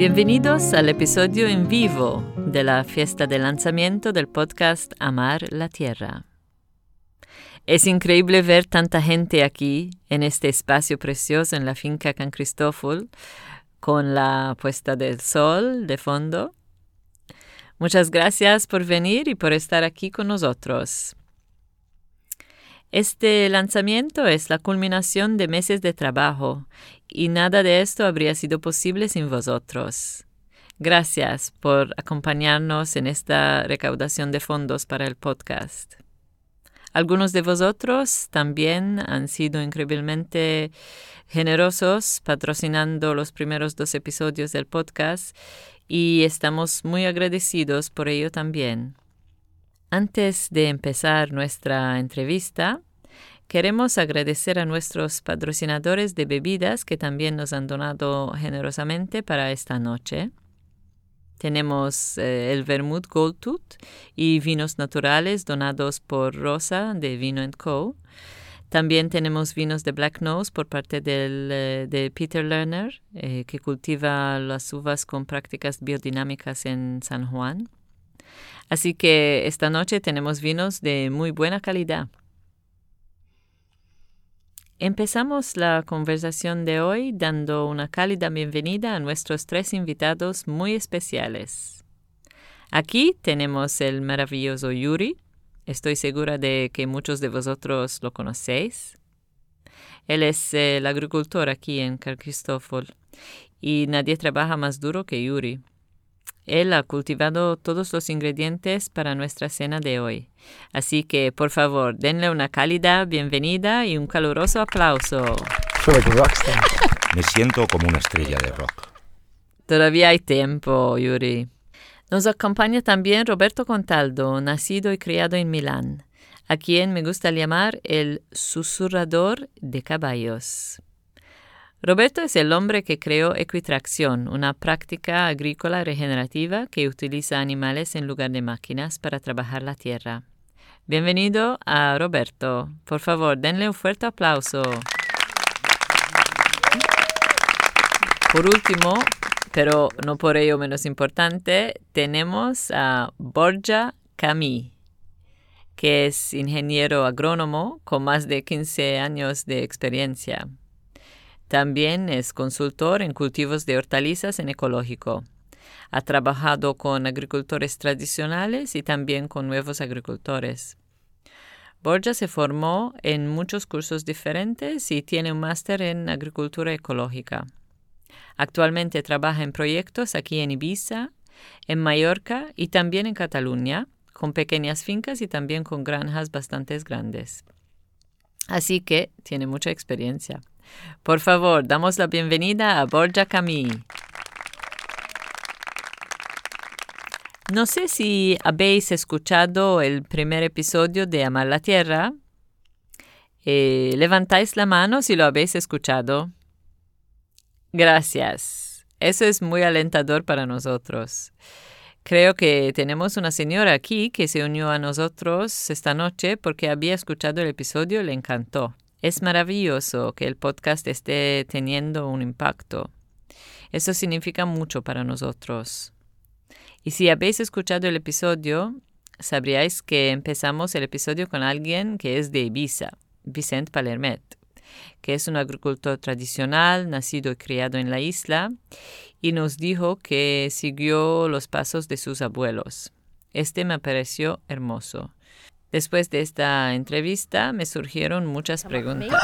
Bienvenidos al episodio en vivo de la fiesta de lanzamiento del podcast Amar la Tierra. Es increíble ver tanta gente aquí en este espacio precioso en la finca Can Cristófol con la puesta del sol de fondo. Muchas gracias por venir y por estar aquí con nosotros. Este lanzamiento es la culminación de meses de trabajo y nada de esto habría sido posible sin vosotros. Gracias por acompañarnos en esta recaudación de fondos para el podcast. Algunos de vosotros también han sido increíblemente generosos patrocinando los primeros dos episodios del podcast y estamos muy agradecidos por ello también. Antes de empezar nuestra entrevista, queremos agradecer a nuestros patrocinadores de bebidas que también nos han donado generosamente para esta noche. Tenemos eh, el Vermouth Gold Tooth y vinos naturales donados por Rosa de Vino Co. También tenemos vinos de Black Nose por parte eh, de Peter Lerner, eh, que cultiva las uvas con prácticas biodinámicas en San Juan. Así que esta noche tenemos vinos de muy buena calidad. Empezamos la conversación de hoy dando una cálida bienvenida a nuestros tres invitados muy especiales. Aquí tenemos el maravilloso Yuri, Estoy segura de que muchos de vosotros lo conocéis. Él es el agricultor aquí en Cristófol y nadie trabaja más duro que Yuri. Él ha cultivado todos los ingredientes para nuestra cena de hoy. Así que, por favor, denle una cálida bienvenida y un caluroso aplauso. Me siento como una estrella de rock. Todavía hay tiempo, Yuri. Nos acompaña también Roberto Contaldo, nacido y criado en Milán, a quien me gusta llamar el susurrador de caballos. Roberto es el hombre que creó Equitracción, una práctica agrícola regenerativa que utiliza animales en lugar de máquinas para trabajar la tierra. Bienvenido a Roberto. Por favor, denle un fuerte aplauso. Por último, pero no por ello menos importante, tenemos a Borja Camí, que es ingeniero agrónomo con más de 15 años de experiencia. También es consultor en cultivos de hortalizas en ecológico. Ha trabajado con agricultores tradicionales y también con nuevos agricultores. Borja se formó en muchos cursos diferentes y tiene un máster en agricultura ecológica. Actualmente trabaja en proyectos aquí en Ibiza, en Mallorca y también en Cataluña, con pequeñas fincas y también con granjas bastante grandes. Así que tiene mucha experiencia. Por favor, damos la bienvenida a Borja Camí. No sé si habéis escuchado el primer episodio de Amar la Tierra. Eh, levantáis la mano si lo habéis escuchado. Gracias. Eso es muy alentador para nosotros. Creo que tenemos una señora aquí que se unió a nosotros esta noche porque había escuchado el episodio y le encantó. Es maravilloso que el podcast esté teniendo un impacto. Eso significa mucho para nosotros. Y si habéis escuchado el episodio, sabríais que empezamos el episodio con alguien que es de Ibiza, Vicente Palermet que es un agricultor tradicional, nacido y criado en la isla, y nos dijo que siguió los pasos de sus abuelos. Este me pareció hermoso. Después de esta entrevista me surgieron muchas preguntas.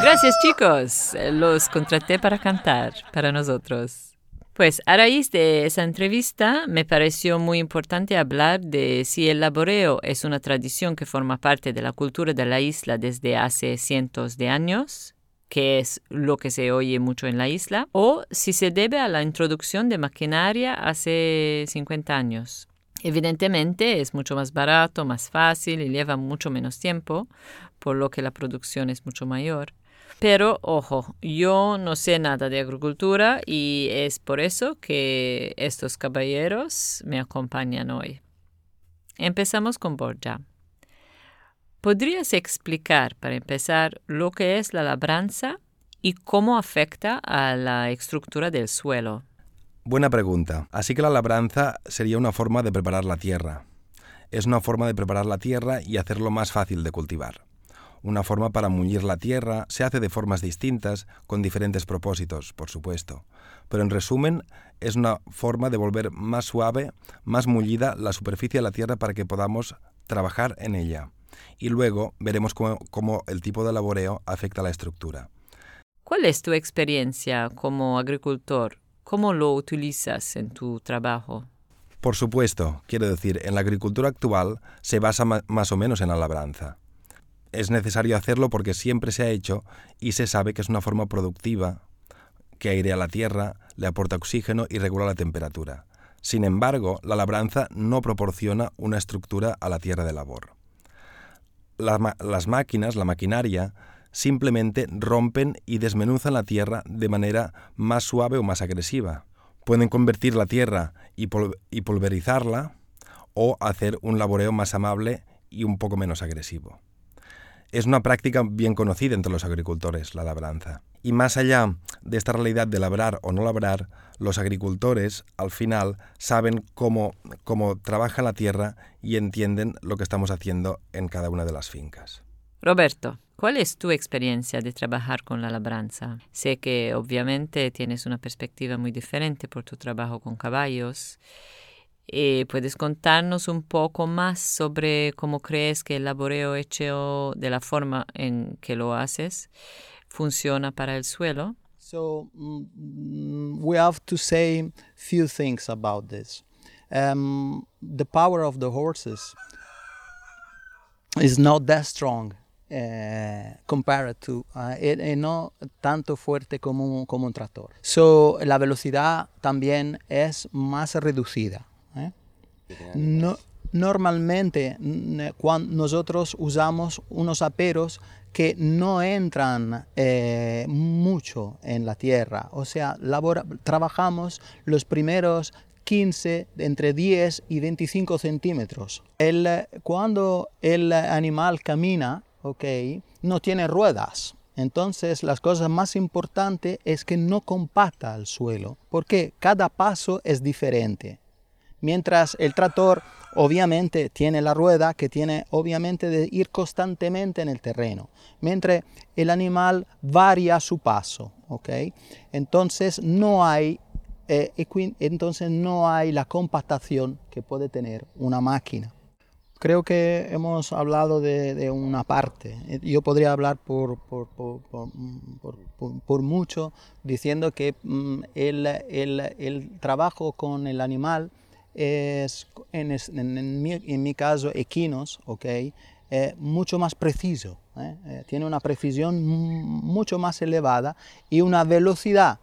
Gracias chicos, los contraté para cantar para nosotros. Pues a raíz de esa entrevista me pareció muy importante hablar de si el laboreo es una tradición que forma parte de la cultura de la isla desde hace cientos de años, que es lo que se oye mucho en la isla, o si se debe a la introducción de maquinaria hace 50 años. Evidentemente es mucho más barato, más fácil y lleva mucho menos tiempo, por lo que la producción es mucho mayor. Pero ojo, yo no sé nada de agricultura y es por eso que estos caballeros me acompañan hoy. Empezamos con Borja. ¿Podrías explicar, para empezar, lo que es la labranza y cómo afecta a la estructura del suelo? Buena pregunta. Así que la labranza sería una forma de preparar la tierra. Es una forma de preparar la tierra y hacerlo más fácil de cultivar. Una forma para mullir la tierra se hace de formas distintas, con diferentes propósitos, por supuesto. Pero en resumen, es una forma de volver más suave, más mullida la superficie de la tierra para que podamos trabajar en ella. Y luego veremos cómo, el tipo de laboreo afecta a la estructura. ¿Cuál es tu experiencia como agricultor? ¿Cómo lo utilizas en tu trabajo? Por supuesto, quiero decir, en la agricultura actual se basa más o menos en la labranza es necesario hacerlo porque siempre se ha hecho y se sabe que es una forma productiva que airea la tierra, le aporta oxígeno y regula la temperatura. Sin embargo, la labranza no proporciona una estructura a la tierra de labor. las máquinas, la maquinaria, simplemente rompen y desmenuzan la tierra de manera más suave o más agresiva. Pueden convertir la tierra y, y pulverizarla o hacer un laboreo más amable y un poco menos agresivo. Es una práctica bien conocida entre los agricultores, la labranza. Y más allá de esta realidad de labrar o no labrar, los agricultores al final saben cómo, cómo trabaja la tierra y entienden lo que estamos haciendo en cada una de las fincas. Roberto, ¿cuál es tu experiencia de trabajar con la labranza? Sé que obviamente tienes una perspectiva muy diferente por tu trabajo con caballos eh, ¿Puedes contarnos un poco más sobre cómo crees que el laboreo hecho de la forma en que lo haces funciona para el suelo? So mm, we have to say few things about this. Um, the power of the horses is not that strong uh, compared to uh, no tanto fuerte como un, como un tractor. So la velocidad también es más reducida. ¿eh? No, normalmente cuando nosotros usamos unos aperos que no entran eh, mucho en la tierra, o sea, trabajamos los primeros 15, entre 10 y 25 centímetros. El, cuando el animal camina, okay, no tiene ruedas. Entonces, las cosas más importantes es que no compacta el suelo, porque cada paso es diferente mientras el tractor obviamente tiene la rueda que tiene obviamente de ir constantemente en el terreno, mientras el animal varía su paso, ¿ok? Entonces no hay, eh, entonces no hay la compactación que puede tener una máquina. Creo que hemos hablado de, una parte. Yo podría hablar por, por, por, mucho diciendo que mm, el, el, el trabajo con el animal es, en, en, mi, en mi, caso, equinos, okay, eh, mucho más preciso, ¿eh? Eh, tiene una precisión mucho más elevada y una velocidad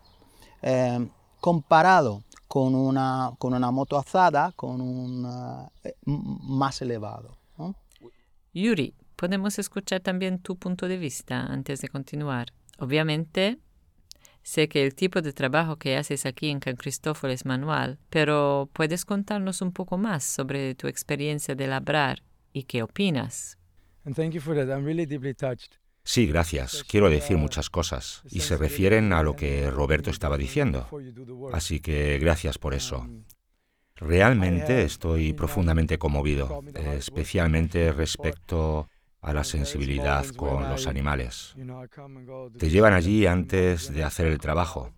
comparado con una, con una moto azada, con un más elevado. Yuri, podemos escuchar también tu punto de vista antes de continuar. Obviamente, Sé que el tipo de trabajo que haces aquí en San Cristóbal es manual, pero ¿puedes contarnos un poco más sobre tu experiencia de labrar y qué opinas? Sí, gracias. Quiero decir muchas cosas y se refieren a lo que Roberto estaba diciendo. Así que gracias por eso. Realmente estoy profundamente conmovido, especialmente respecto a la sensibilidad con los animales. Te llevan allí antes de hacer el trabajo.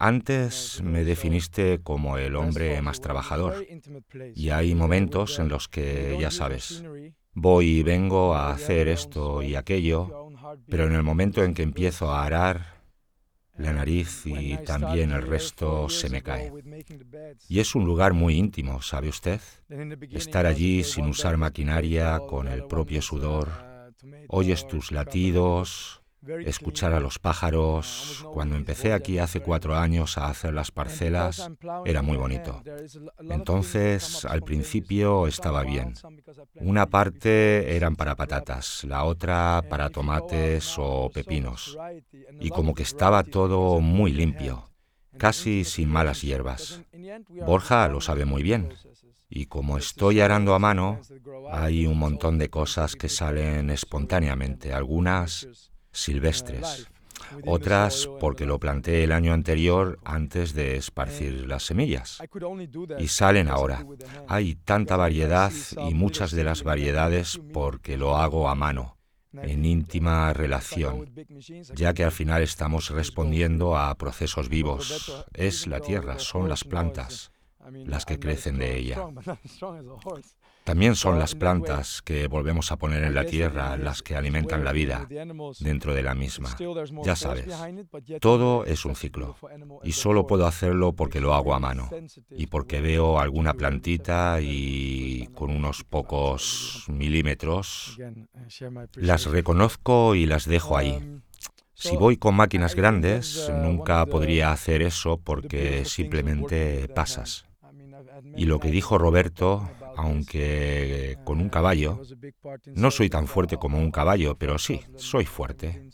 Antes me definiste como el hombre más trabajador y hay momentos en los que, ya sabes, voy y vengo a hacer esto y aquello, pero en el momento en que empiezo a arar, la nariz y también el resto se me cae. Y es un lugar muy íntimo, ¿sabe usted? Estar allí sin usar maquinaria, con el propio sudor. Oyes tus latidos, escuchar a los pájaros. Cuando empecé aquí hace cuatro años a hacer las parcelas, era muy bonito. Entonces, al principio estaba bien. Una parte eran para patatas, la otra para tomates o pepinos. Y como que estaba todo muy limpio, casi sin malas hierbas. Borja lo sabe muy bien. Y como estoy arando a mano, hay un montón de cosas que salen espontáneamente, algunas silvestres. otras porque lo planté el año anterior antes de esparcir las semillas. Y salen ahora. Hay tanta variedad y muchas de las variedades porque lo hago a mano en íntima relación, ya que al final estamos respondiendo a procesos vivos. Es la tierra, son las plantas las que crecen de ella. También son las plantas que volvemos a poner en la tierra las que alimentan la vida dentro de la misma. Ya sabes, todo es un ciclo y solo puedo hacerlo porque lo hago a mano y porque veo alguna plantita y con unos pocos milímetros las reconozco y las dejo ahí. Si voy con máquinas grandes, nunca podría hacer eso porque simplemente pasas. Y lo que dijo Roberto, aunque con un caballo, no soy tan fuerte como un caballo, pero sí, soy fuerte.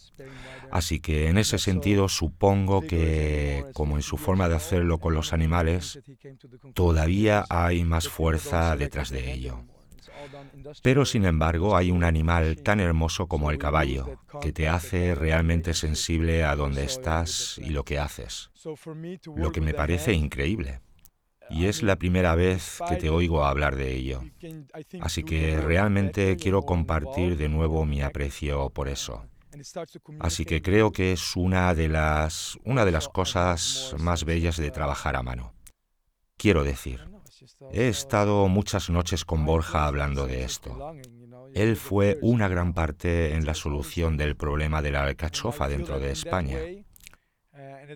Así que en ese sentido supongo que, como en su forma de hacerlo con los animales, todavía hay más fuerza detrás de ello. Pero sin embargo hay un animal tan hermoso como el caballo, que te hace realmente sensible a donde estás y lo que haces, lo que me parece increíble y es la primera vez que te oigo hablar de ello. Así que realmente quiero compartir de nuevo mi aprecio por eso. Así que creo que es una de las, una de las cosas más bellas de trabajar a mano. Quiero decir, he estado muchas noches con Borja hablando de esto. Él fue una gran parte en la solución del problema de la alcachofa dentro de España.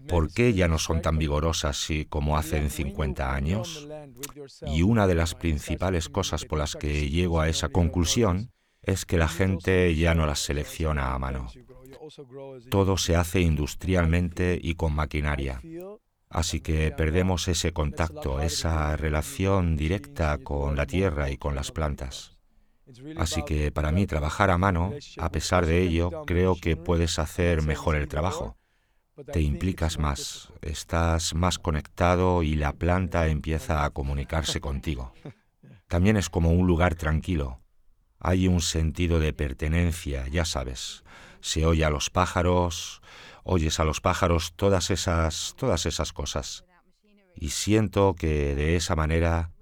¿Por qué ya no son tan vigorosas como hace 50 años? Y una de las principales cosas por las que llego a esa conclusión es que la gente ya no las selecciona a mano. Todo se hace industrialmente y con maquinaria. Así que perdemos ese contacto, esa relación directa con la tierra y con las plantas. Así que para mí trabajar a mano, a pesar de ello, creo que puedes hacer mejor el trabajo te implicas más, estás más conectado y la planta empieza a comunicarse contigo. También es como un lugar tranquilo. Hay un sentido de pertenencia, ya sabes. Se oye a los pájaros, oyes a los pájaros, todas esas, todas esas cosas. Y siento que de esa manera,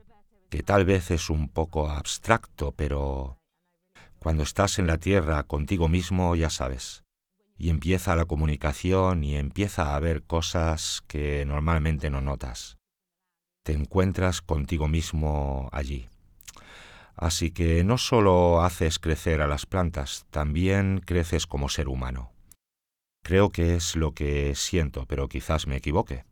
que tal vez es un poco abstracto, pero cuando estás en la tierra contigo mismo, ya sabes, y empieza la comunicación y empieza a ver cosas que normalmente no notas. Te encuentras contigo mismo allí. Así que no solo haces crecer a las plantas, también creces como ser humano. Creo que es lo que siento, pero quizás me equivoque.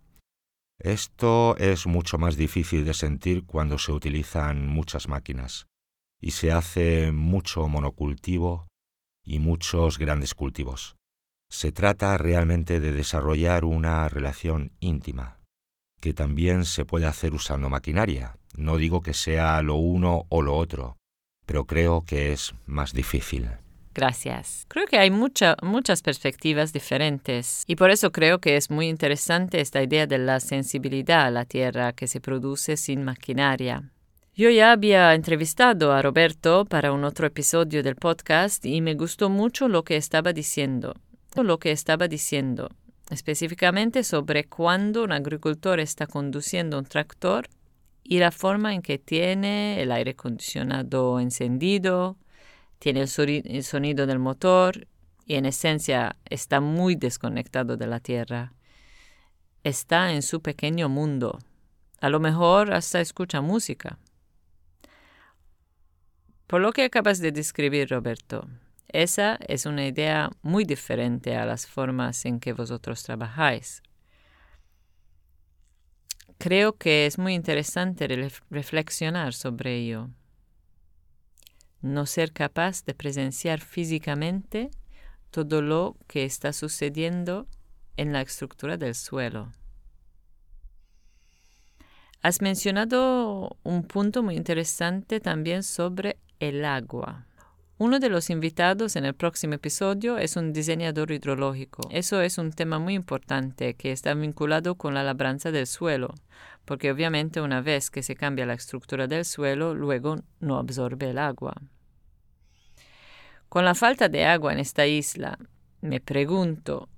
Esto es mucho más difícil de sentir cuando se utilizan muchas máquinas y se hace mucho monocultivo y muchos grandes cultivos. Se trata realmente de desarrollar una relación íntima, que también se puede hacer usando maquinaria. No digo que sea lo uno o lo otro, pero creo que es más difícil. Gracias. Creo que hay muchas perspectivas diferentes y por eso creo que es muy interesante esta idea de la sensibilidad a la tierra que se produce sin maquinaria. Yo ya había entrevistado a Roberto para un otro episodio del podcast y me gustó mucho lo que estaba diciendo lo que estaba diciendo, específicamente sobre cuando un agricultor está conduciendo un tractor y la forma en que tiene el aire acondicionado encendido, tiene el sonido del motor y en esencia está muy desconectado de la tierra. Está en su pequeño mundo. A lo mejor hasta escucha música. Por lo que acabas de describir, Roberto, esa es una idea muy diferente a las formas en que vosotros trabajáis. Creo que es muy interesante reflexionar sobre ello. No ser capaz de presenciar físicamente todo lo que está sucediendo en la estructura del suelo. Has mencionado un punto muy interesante también sobre el agua. Uno de los invitados en el próximo episodio es un diseñador hidrológico. Eso es un tema muy importante que está vinculado con la labranza del suelo, porque obviamente una vez que se cambia la estructura del suelo, luego no absorbe el agua. Con la falta de agua en esta isla, me pregunto,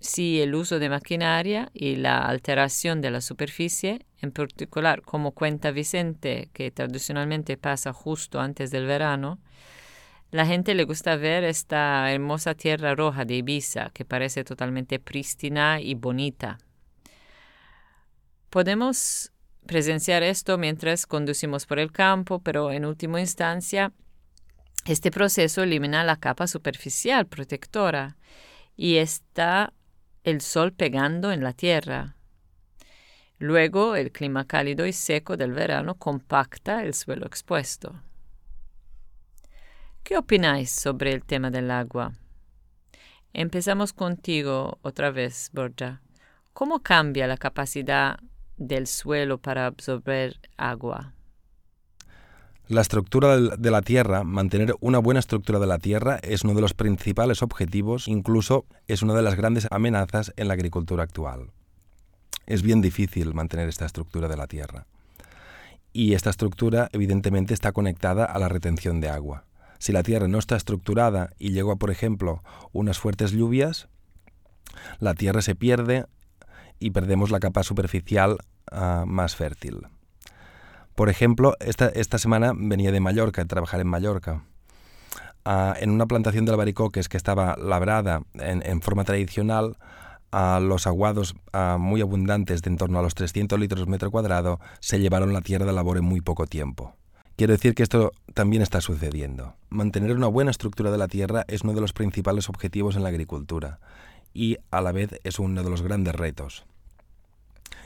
si el uso de maquinaria y la alteración de la superficie, en particular como cuenta Vicente, que tradicionalmente pasa justo antes del verano, la gente le gusta ver esta hermosa tierra roja de Ibiza, que parece totalmente prístina y bonita. Podemos presenciar esto mientras conducimos por el campo, pero en última instancia, este proceso elimina la capa superficial protectora y está el sol pegando en la tierra. Luego, el clima cálido y seco del verano compacta el suelo expuesto. ¿Qué opináis sobre el tema del agua? Empezamos contigo otra vez, Borja. ¿Cómo cambia la capacidad del suelo para absorber agua? La estructura de la Tierra, mantener una buena estructura de la Tierra es uno de los principales objetivos, incluso es una de las grandes amenazas en la agricultura actual. Es bien difícil mantener esta estructura de la Tierra. Y esta estructura evidentemente está conectada a la retención de agua. Si la Tierra no está estructurada y llega, por ejemplo, unas fuertes lluvias, la Tierra se pierde y perdemos la capa superficial ah, más fértil. Por ejemplo, esta, esta semana venía de Mallorca, de trabajar en Mallorca. Ah, en una plantación de albaricoques que estaba labrada en, forma tradicional, a los aguados muy abundantes de en torno a los 300 litros metro cuadrado se llevaron la tierra de labor en muy poco tiempo. Quiero decir que esto también está sucediendo. Mantener una buena estructura de la tierra es uno de los principales objetivos en la agricultura y a la vez es uno de los grandes retos.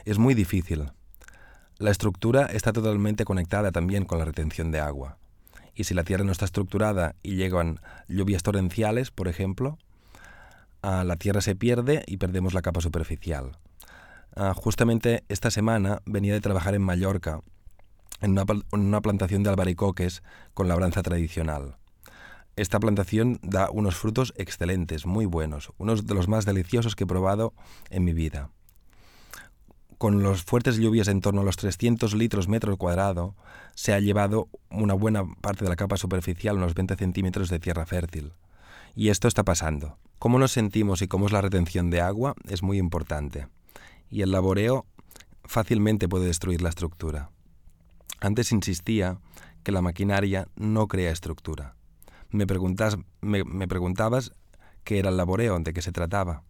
Es muy difícil, la estructura está totalmente conectada también con la retención de agua. Y si la tierra no está estructurada y llegan lluvias torrenciales, por ejemplo, ah, la tierra se pierde y perdemos la capa superficial. Ah, justamente esta semana venía de trabajar en Mallorca, en una, plantación de albaricoques con labranza tradicional. Esta plantación da unos frutos excelentes, muy buenos, unos de los más deliciosos que he probado en mi vida con las fuertes lluvias en torno a los 300 litros metro cuadrado, se ha llevado una buena parte de la capa superficial, unos 20 centímetros de tierra fértil. Y esto está pasando. Cómo nos sentimos y cómo es la retención de agua es muy importante. Y el laboreo fácilmente puede destruir la estructura. Antes insistía que la maquinaria no crea estructura. Me, preguntabas qué era el laboreo, de qué se trataba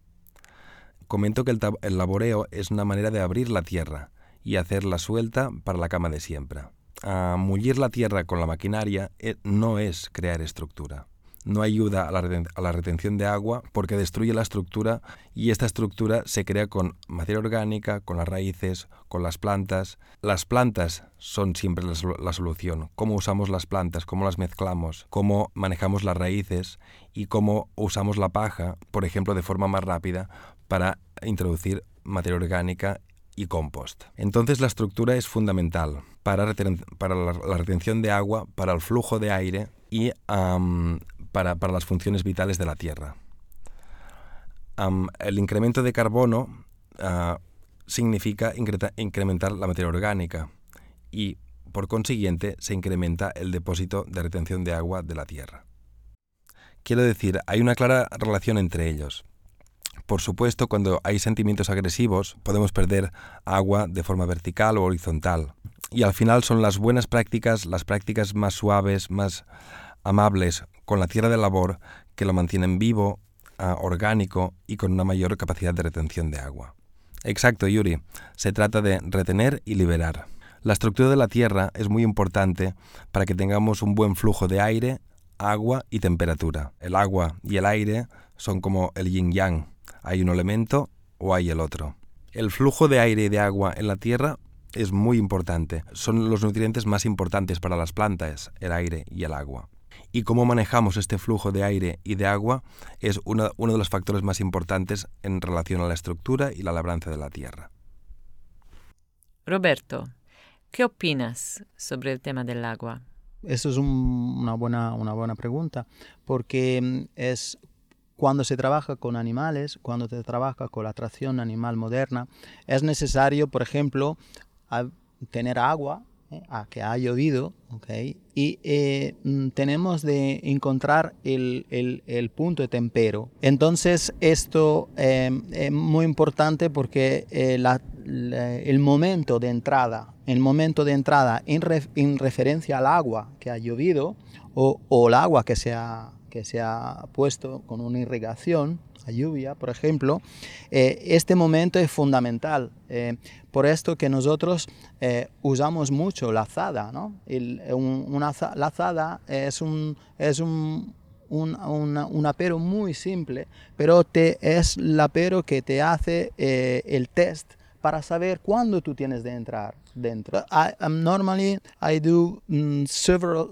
comento que el, laboreo es una manera de abrir la tierra y hacerla suelta para la cama de siembra. A mullir la tierra con la maquinaria eh, no es crear estructura. No ayuda a la, retención de agua porque destruye la estructura y esta estructura se crea con materia orgánica, con las raíces, con las plantas. Las plantas son siempre la, solución. Cómo usamos las plantas, cómo las mezclamos, cómo manejamos las raíces y cómo usamos la paja, por ejemplo, de forma más rápida para introducir materia orgánica y compost. Entonces la estructura es fundamental para, la, retención de agua, para el flujo de aire y para, las funciones vitales de la Tierra. el incremento de carbono ah, significa incrementar la materia orgánica y por consiguiente se incrementa el depósito de retención de agua de la Tierra. Quiero decir, hay una clara relación entre ellos. Por supuesto, cuando hay sentimientos agresivos, podemos perder agua de forma vertical o horizontal. Y al final son las buenas prácticas, las prácticas más suaves, más amables con la tierra de labor, que lo mantienen vivo, ah, orgánico y con una mayor capacidad de retención de agua. Exacto, Yuri. Se trata de retener y liberar. La estructura de la tierra es muy importante para que tengamos un buen flujo de aire, agua y temperatura. El agua y el aire son como el yin yang, hay un elemento o hay el otro. El flujo de aire y de agua en la Tierra es muy importante. Son los nutrientes más importantes para las plantas, el aire y el agua. Y cómo manejamos este flujo de aire y de agua es uno, de los factores más importantes en relación a la estructura y la labranza de la Tierra. Roberto, ¿qué opinas sobre el tema del agua? Eso es una, buena, una buena pregunta, porque mm, es cuando se trabaja con animales, cuando se trabaja con la tracción animal moderna, es necesario, por ejemplo, tener agua ¿eh? a que ha llovido, y eh, mm, tenemos de encontrar el, el, punto de tempero. Entonces esto em, es muy importante porque eh, el momento de entrada, el momento de entrada en, en, referencia al agua que ha llovido o, o el agua que se ha, que se ha puesto con una irrigación, a lluvia, por ejemplo, eh, este momento es fundamental. Eh, por esto que nosotros eh, usamos mucho la azada. ¿no? una, la es un, es un, un, apero muy simple, pero te, es el apero que te hace el test para saber cuándo tú tienes de entrar dentro. I, um, normally I do um, several,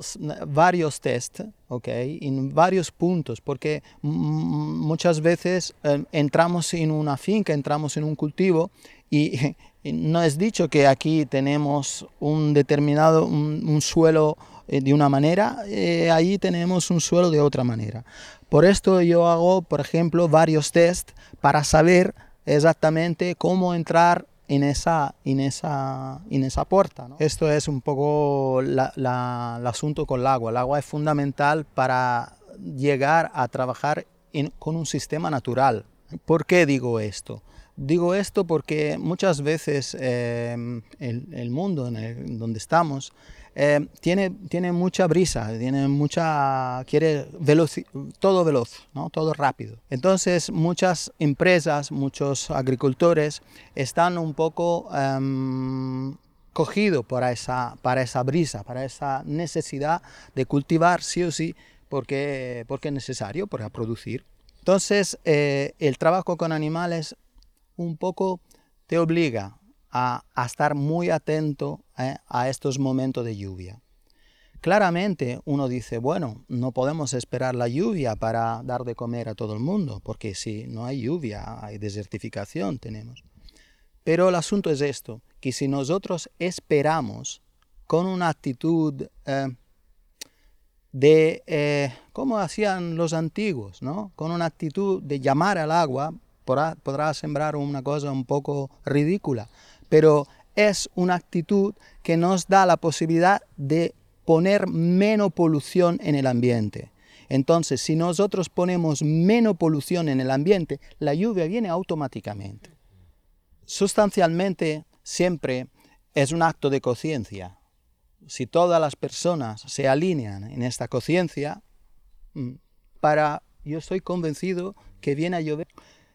varios tests, okay, en varios puntos, porque muchas veces um, entramos en una finca, entramos en un cultivo y, no es dicho que aquí tenemos un determinado, un, suelo eh, de una manera, eh, ahí tenemos un suelo de otra manera. Por esto yo hago, por ejemplo, varios tests para saber exactamente cómo entrar en esa, en esa, en esa puerta. Esto es un poco el asunto con el agua. El agua es fundamental para llegar a trabajar con un sistema natural. ¿Por qué digo esto? Digo esto porque muchas veces eh, el, el, mundo en el, donde estamos eh, tiene, tiene mucha brisa, tiene mucha, quiere todo veloz, ¿no? todo rápido. Entonces muchas empresas, muchos agricultores están un poco um, cogidos para esa, para esa brisa, para esa necesidad de cultivar sí o sí, porque, porque es necesario para producir. Entonces eh, el trabajo con animales un poco te obliga a, estar muy atento eh, a estos momentos de lluvia. Claramente uno dice, bueno, no podemos esperar la lluvia para dar de comer a todo el mundo, porque si no hay lluvia, hay desertificación, tenemos. Pero el asunto es esto, que si nosotros esperamos con una actitud eh, de, eh, como hacían los antiguos, ¿no? con una actitud de llamar al agua, podrá sembrar una cosa un poco ridícula, pero es una actitud que nos da la posibilidad de poner menos polución en el ambiente. Entonces, si nosotros ponemos menos polución en el ambiente, la lluvia viene automáticamente. Sustancialmente, siempre es un acto de conciencia. Si todas las personas se alinean en esta conciencia, mm, para yo estoy convencido que viene a llover.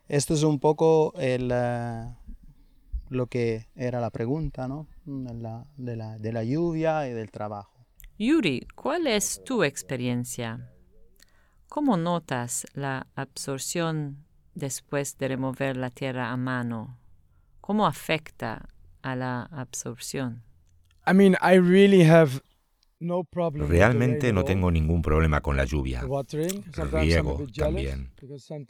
Esto es un poco el, eh, lo que era la pregunta ¿no? de, la, de, la, de la lluvia y del trabajo. Yuri, ¿cuál es tu experiencia? ¿Cómo notas la absorción después de remover la tierra a mano? ¿Cómo afecta a la absorción? I mean, I really have Realmente no tengo ningún problema con la lluvia. Riego también.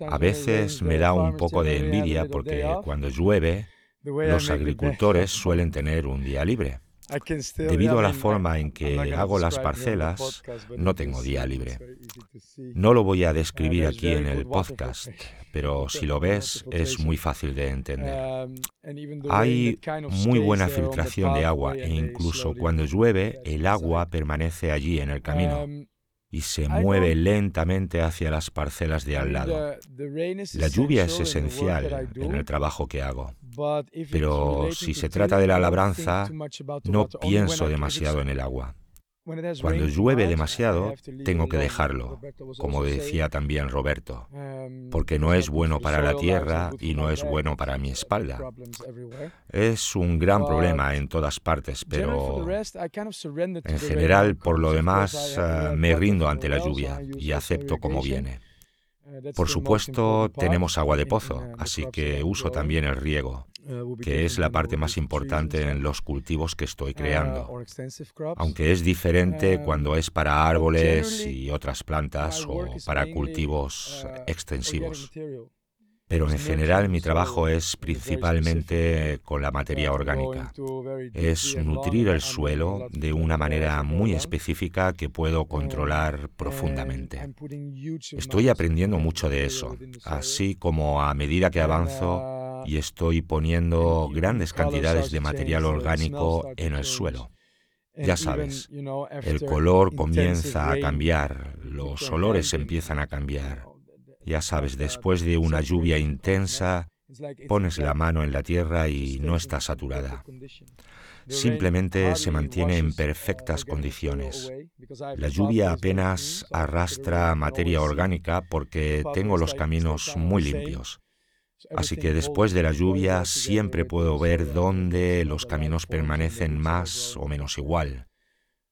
A veces me da un poco de envidia porque cuando llueve los agricultores suelen tener un día libre. Debido a la forma en que hago las parcelas, no tengo día libre. No lo voy a describir aquí en el podcast, pero si lo ves es muy fácil de entender. Um, Hay muy buena filtración de agua e incluso cuando llueve el agua permanece allí en el camino. Um, y se mueve lentamente hacia las parcelas de al lado. La lluvia es esencial en el trabajo que hago, pero si se trata de la labranza, no pienso demasiado en el agua. Cuando llueve demasiado, tengo que dejarlo, como decía también Roberto, um, porque no es bueno para la tierra y no es bueno para mi espalda. Es un gran problema en todas partes, pero en general, por lo demás, eh, me rindo ante la lluvia y acepto como viene. Uh, Por supuesto, tenemos agua de pozo, así que uso también el riego. Uh, que es la parte más importante en los cultivos que estoy uh, creando. Aunque es diferente Um, cuando es para árboles y otras plantas o para cultivos extensivos. Pero en general mi trabajo es principalmente con la materia orgánica. Es nutrir el suelo de una manera muy específica que puedo controlar profundamente. Estoy aprendiendo mucho de eso, así como a medida que avanzo y estoy poniendo grandes cantidades de material orgánico en el suelo. Ya sabes, el color comienza a cambiar, los olores empiezan a cambiar. Ya sabes, después de una lluvia intensa, pones la mano en la tierra y no está saturada. Simplemente se mantiene en perfectas condiciones. La lluvia apenas arrastra materia orgánica porque tengo los caminos muy limpios. Así que después de la lluvia siempre puedo ver dónde los caminos permanecen más o menos igual.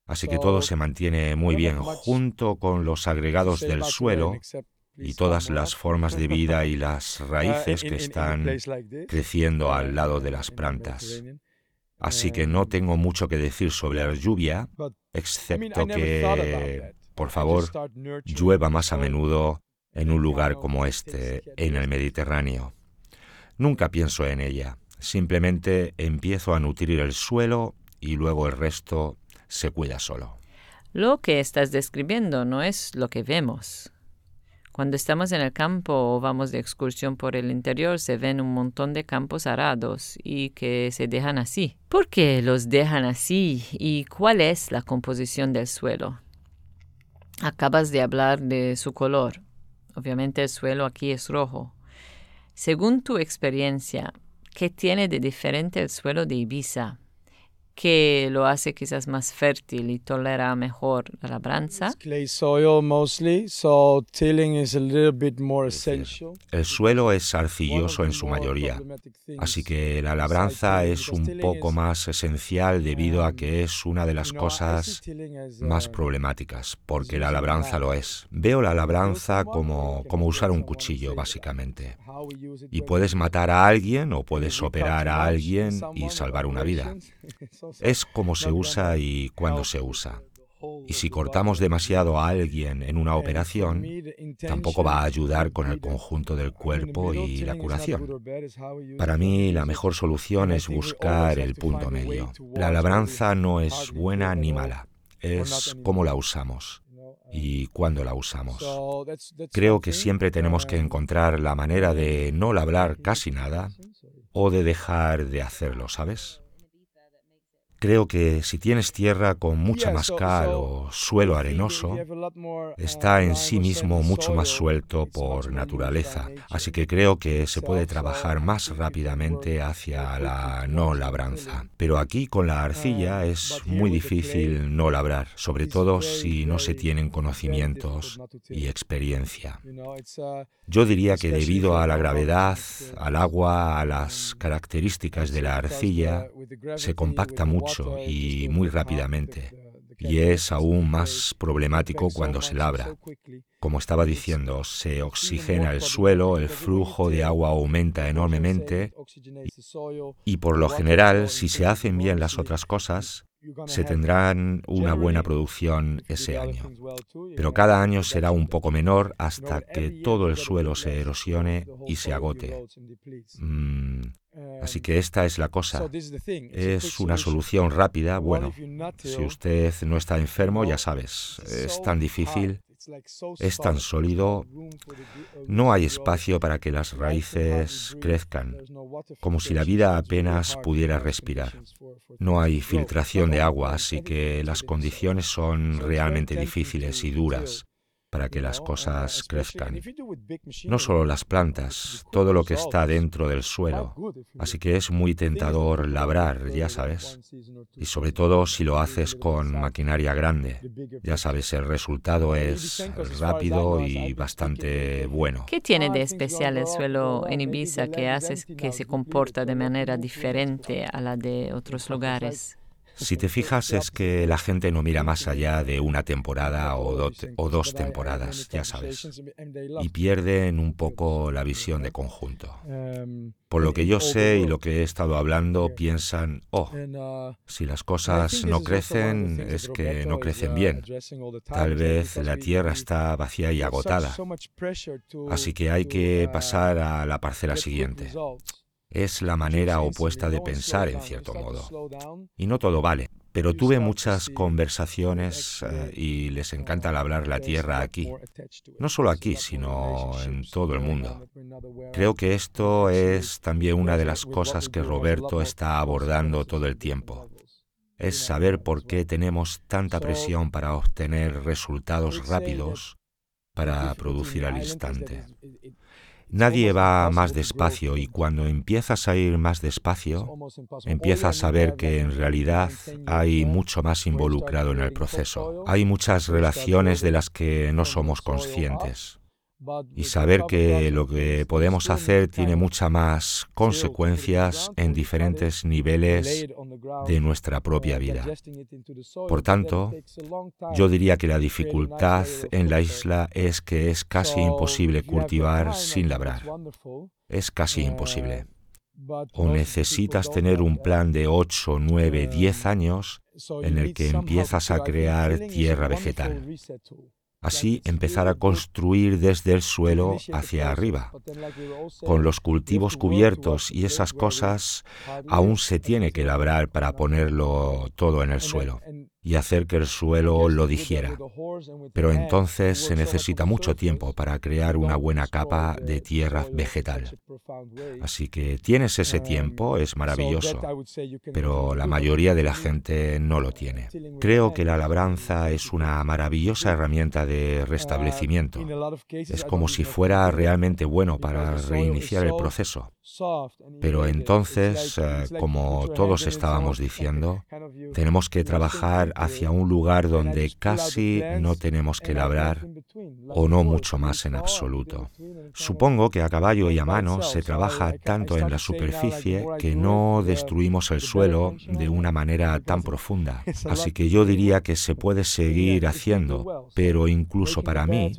Así que todo se mantiene muy bien junto con los agregados del suelo y todas las formas de vida y las raíces que están creciendo al lado de las plantas. Así que no tengo mucho que decir sobre la lluvia, excepto que, por favor, llueva más a menudo en un lugar como este, en el Mediterráneo. Nunca pienso en ella, simplemente empiezo a nutrir el suelo y luego el resto se cuida solo. Lo que estás describiendo no es lo que vemos. Cuando estamos en el campo o vamos de excursión por el interior, se ven un montón de campos arados y que se dejan así. ¿Por qué los dejan así y cuál es la composición del suelo? Acabas de hablar de su color. Obviamente el suelo aquí es rojo. Según tu experiencia, ¿qué tiene de diferente el suelo de Ibiza? Que lo hace quizás más fértil y tolera mejor la labranza. El suelo es arcilloso en su mayoría, así que la labranza es un poco más esencial debido a que es una de las cosas más problemáticas, porque la labranza lo es. Veo la labranza como, como usar un cuchillo, básicamente. Y puedes matar a alguien o puedes operar a alguien y salvar una vida. Es como se usa y cuándo se usa. Y si cortamos demasiado a alguien en una operación, tampoco va a ayudar con el conjunto del cuerpo y la curación. Para mí, la mejor solución es buscar el punto medio. La labranza no es buena ni mala, es cómo la usamos y cuándo la usamos. Creo que siempre tenemos que encontrar la manera de no labrar casi nada o de dejar de hacerlo, ¿sabes? Creo que si tienes tierra con mucha más cal o suelo arenoso, está en sí mismo mucho más suelto por naturaleza, así que creo que se puede trabajar más rápidamente hacia la no labranza. Pero aquí con la arcilla es muy difícil no labrar, sobre todo si no se tienen conocimientos y experiencia. Yo diría que debido a la gravedad, al agua, a las características de la arcilla, se compacta mucho y muy rápidamente, y es aún más problemático cuando se labra. Como estaba diciendo, se oxigena el suelo, el flujo de agua aumenta enormemente y por lo general, si se hacen bien las otras cosas, se tendrán una buena producción ese año. Pero cada año será un poco menor hasta que todo el suelo se erosione y se agote. Mm, así que esta es la cosa. Es una solución rápida. Bueno, si usted no está enfermo, ya sabes, es tan difícil es tan sólido, no hay espacio para que las raíces crezcan, como si la vida apenas pudiera respirar. No hay filtración de agua, así que las condiciones son realmente difíciles y duras para que las cosas crezcan. No solo las plantas, todo lo que está dentro del suelo. Así que es muy tentador labrar, ya sabes. Y sobre todo si lo haces con maquinaria grande. Ya sabes, el resultado es rápido y bastante bueno. ¿Qué tiene de especial el suelo en Ibiza que hace que se comporta de manera diferente a la de otros lugares? Si te fijas es que la gente no mira más allá de una temporada o, dos temporadas, ya sabes, y pierden un poco la visión de conjunto. Por lo que yo sé y lo que he estado hablando, piensan, oh, si las cosas no crecen es que no crecen bien. Tal vez la tierra está vacía y agotada. Así que hay que pasar a la parcela siguiente. Es la manera opuesta de pensar, en cierto modo. Y no todo vale. Pero tuve muchas conversaciones eh, y les encanta hablar la tierra aquí. No solo aquí, sino en todo el mundo. Creo que esto es también una de las cosas que Roberto está abordando todo el tiempo. es saber por qué tenemos tanta presión para obtener resultados rápidos para producir al instante. Nadie va más despacio y cuando empiezas a ir más despacio, empiezas a ver que en realidad hay mucho más involucrado en el proceso. Hay muchas relaciones de las que no somos conscientes y saber que lo que podemos hacer tiene muchas más consecuencias en diferentes niveles de nuestra propia vida. Por tanto, yo diría que la dificultad en la isla es que es casi imposible cultivar sin labrar. Es casi imposible. O necesitas tener un plan de 8, 9, 10 años en el que empiezas a crear tierra vegetal. Así empezar a construir desde el suelo hacia arriba. Con los cultivos cubiertos y esas cosas, aún se tiene que labrar para ponerlo todo en el suelo y hacer que el suelo lo digiera. Pero entonces se necesita mucho tiempo para crear una buena capa de tierra vegetal. Así que tienes ese tiempo, es maravilloso, pero la mayoría de la gente no lo tiene. Creo que la labranza es una maravillosa herramienta de restablecimiento. Es como si fuera realmente bueno para reiniciar el proceso. Pero entonces, eh, como todos estábamos diciendo, tenemos que trabajar hacia un lugar donde casi no tenemos que labrar o no mucho más en absoluto. Supongo que a caballo y a mano se trabaja tanto en la superficie que no destruimos el suelo de una manera tan profunda. Así que yo diría que se puede seguir haciendo, pero incluso para mí,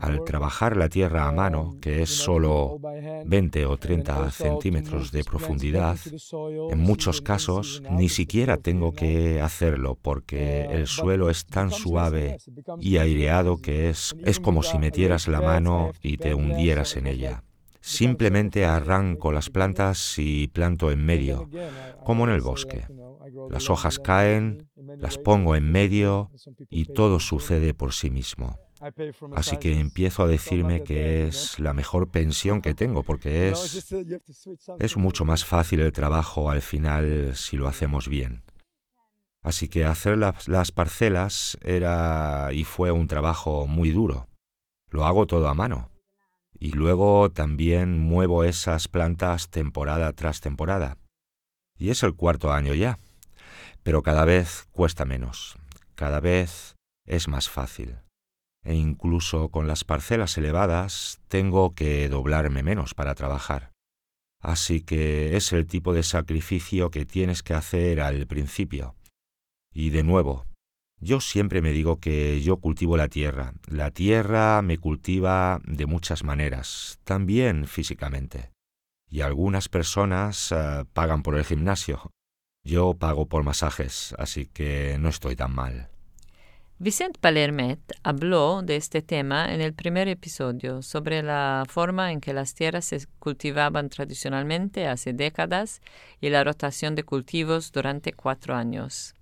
al trabajar la tierra a mano, que es solo 20 o 30 centímetros de profundidad, en muchos casos ni siquiera tengo que hacerlo porque el suelo es tan suave y aireado que es, es como si metieras la mano y te hundieras en ella. Simplemente arranco las plantas y planto en medio, como en el bosque. Las hojas caen, las pongo en medio y todo sucede por sí mismo. Así que empiezo a decirme que es la mejor pensión que tengo, porque es, es mucho más fácil el trabajo al final si lo hacemos bien. Así que hacer las, parcelas era y fue un trabajo muy duro. Lo hago todo a mano. Y luego también muevo esas plantas temporada tras temporada. Y es el cuarto año ya. Pero cada vez cuesta menos. Cada vez es más fácil e incluso con las parcelas elevadas tengo que doblarme menos para trabajar. Así que es el tipo de sacrificio que tienes que hacer al principio. Y de nuevo, yo siempre me digo que yo cultivo la tierra. La tierra me cultiva de muchas maneras, también físicamente. Y algunas personas eh, pagan por el gimnasio. Yo pago por masajes, así que no estoy tan mal. Vicente Palermet habló de este tema en el primer episodio sobre la forma en que las tierras se cultivaban tradicionalmente hace décadas y la rotación de cultivos durante cuatro años.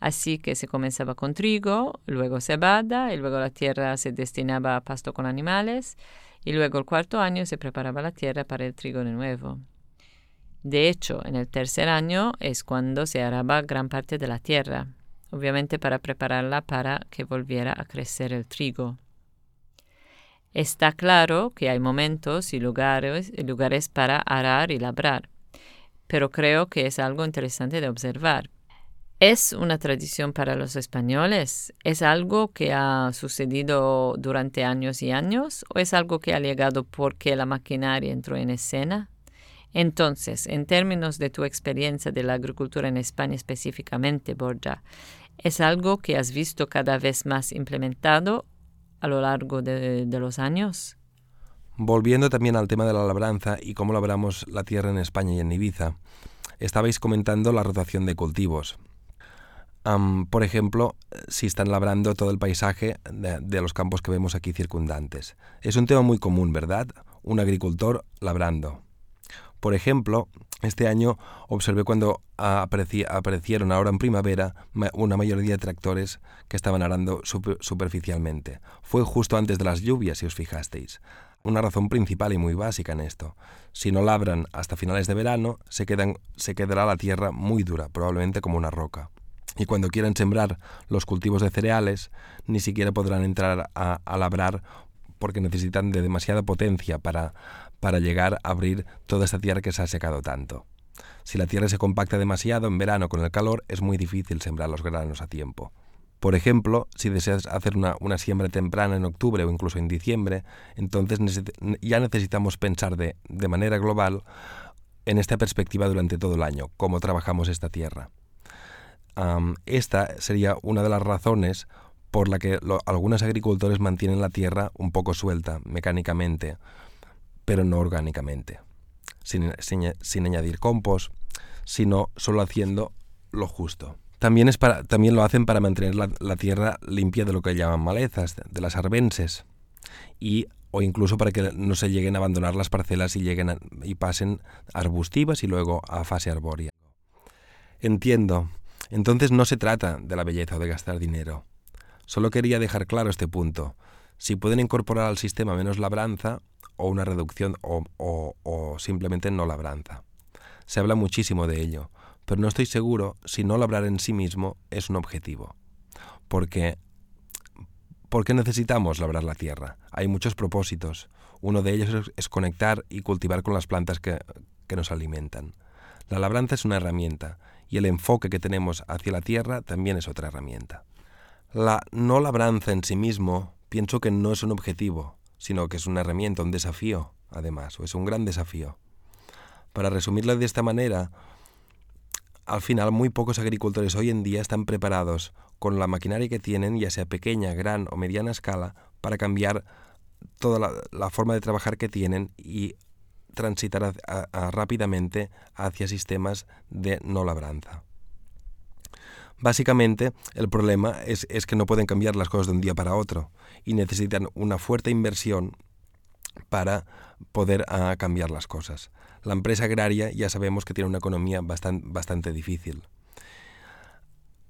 Así que se comenzaba con trigo, luego cebada y luego la tierra se destinaba a pasto con animales y luego el cuarto año se preparaba la tierra para el trigo de nuevo. De hecho, en el tercer año es cuando se araba gran parte de la tierra obviamente para prepararla para que volviera a crecer el trigo. Está claro que hay momentos y lugares, lugares para arar y labrar, pero creo que es algo interesante de observar. ¿Es una tradición para los españoles? ¿Es algo que ha sucedido durante años y años? ¿O es algo que ha llegado porque la maquinaria entró en escena? Entonces, en términos de tu experiencia de la agricultura en España específicamente, Borja, ¿es algo que has visto cada vez más implementado a lo largo de, los años? Volviendo también al tema de la labranza y cómo labramos la tierra en España y en Ibiza, estabais comentando la rotación de cultivos. por ejemplo, si están labrando todo el paisaje de, los campos que vemos aquí circundantes. Es un tema muy común, ¿verdad? Un agricultor labrando. Por ejemplo, Este año observé cuando aparecieron ahora en primavera una mayoría de tractores que estaban arando superficialmente. Fue justo antes de las lluvias, si os fijasteis. Una razón principal y muy básica en esto. Si no labran hasta finales de verano, se, quedará la tierra muy dura, probablemente como una roca. Y cuando quieran sembrar los cultivos de cereales, ni siquiera podrán entrar a, a labrar porque necesitan de demasiada potencia para para llegar a abrir toda esta tierra que se ha secado tanto. Si la tierra se compacta demasiado en verano con el calor, es muy difícil sembrar los granos a tiempo. Por ejemplo, si deseas hacer una, siembra temprana en octubre o incluso en diciembre, entonces ya necesitamos pensar de, manera global en esta perspectiva durante todo el año, cómo trabajamos esta tierra. esta sería una de las razones por la que algunos agricultores mantienen la tierra un poco suelta mecánicamente, pero no orgánicamente, sin, añadir compost, sino solo haciendo lo justo. También, es para, también lo hacen para mantener la, tierra limpia de lo que llaman malezas, de las arbenses, y, o incluso para que no se lleguen a abandonar las parcelas y, lleguen y pasen arbustivas y luego a fase arbórea. Entiendo. Entonces no se trata de la belleza o de gastar dinero. Solo quería dejar claro este punto. Si pueden incorporar al sistema menos labranza, o una reducción o, simplemente no labranza. Se habla muchísimo de ello, pero no estoy seguro si no labrar en sí mismo es un objetivo. Porque ¿Por qué necesitamos labrar la tierra? Hay muchos propósitos. Uno de ellos es conectar y cultivar con las plantas que, que, nos alimentan. La labranza es una herramienta y el enfoque que tenemos hacia la tierra también es otra herramienta. La no labranza en sí mismo pienso que no es un objetivo, sino que es una herramienta, un desafío, además, o es un gran desafío. Para resumirlo de esta manera, al final muy pocos agricultores hoy en día están preparados con la maquinaria que tienen, ya sea pequeña, gran o mediana escala, para cambiar toda la, forma de trabajar que tienen y transitar rápidamente hacia sistemas de no labranza. Básicamente, el problema es, que no pueden cambiar las cosas de un día para otro y necesitan una fuerte inversión para poder ah, cambiar las cosas. La empresa agraria ya sabemos que tiene una economía bastante difícil.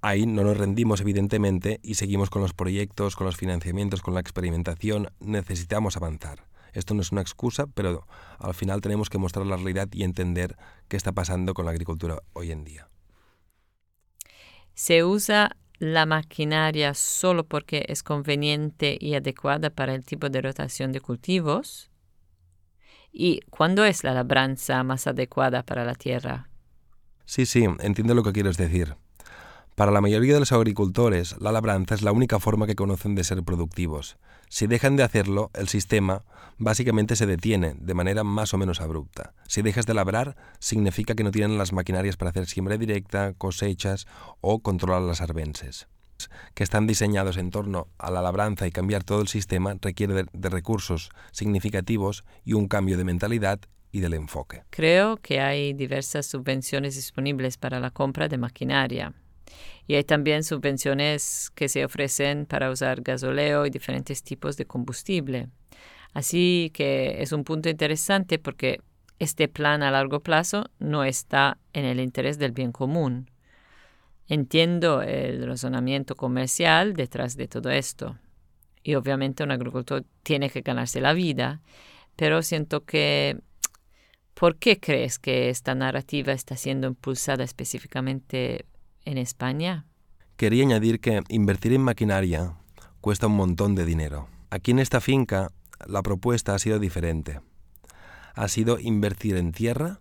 Ahí no nos rendimos evidentemente y seguimos con los proyectos, con los financiamientos, con la experimentación. Necesitamos avanzar. Esto no es una excusa, pero al final tenemos que mostrar la realidad y entender qué está pasando con la agricultura hoy en día. Se usa la maquinaria solo porque es conveniente y adecuada para el tipo de rotación de cultivos. ¿Y cuándo es la labranza más adecuada para la tierra? Sí, sí, entiendo lo que quieres decir. Para la mayoría de los agricultores, la labranza es la única forma que conocen de ser productivos. Si dejan de hacerlo, el sistema básicamente se detiene de manera más o menos abrupta. Si dejas de labrar, significa que no tienen las maquinarias para hacer siembra directa, cosechas o controlar las arbenses que están diseñados en torno a la labranza y cambiar todo el sistema requiere de recursos significativos y un cambio de mentalidad y del enfoque. Creo que hay diversas subvenciones disponibles para la compra de maquinaria. Y hay también subvenciones que se ofrecen para usar gasoleo y diferentes tipos de combustible. Así que es un punto interesante porque este plan a largo plazo no está en el interés del bien común. Entiendo el razonamiento comercial detrás de todo esto. Y obviamente un agricultor tiene que ganarse la vida, pero siento que ¿por qué crees que esta narrativa está siendo impulsada específicamente en España? Quería añadir que invertir en maquinaria cuesta un montón de dinero. Aquí en esta finca la propuesta ha sido diferente. Ha sido invertir en tierra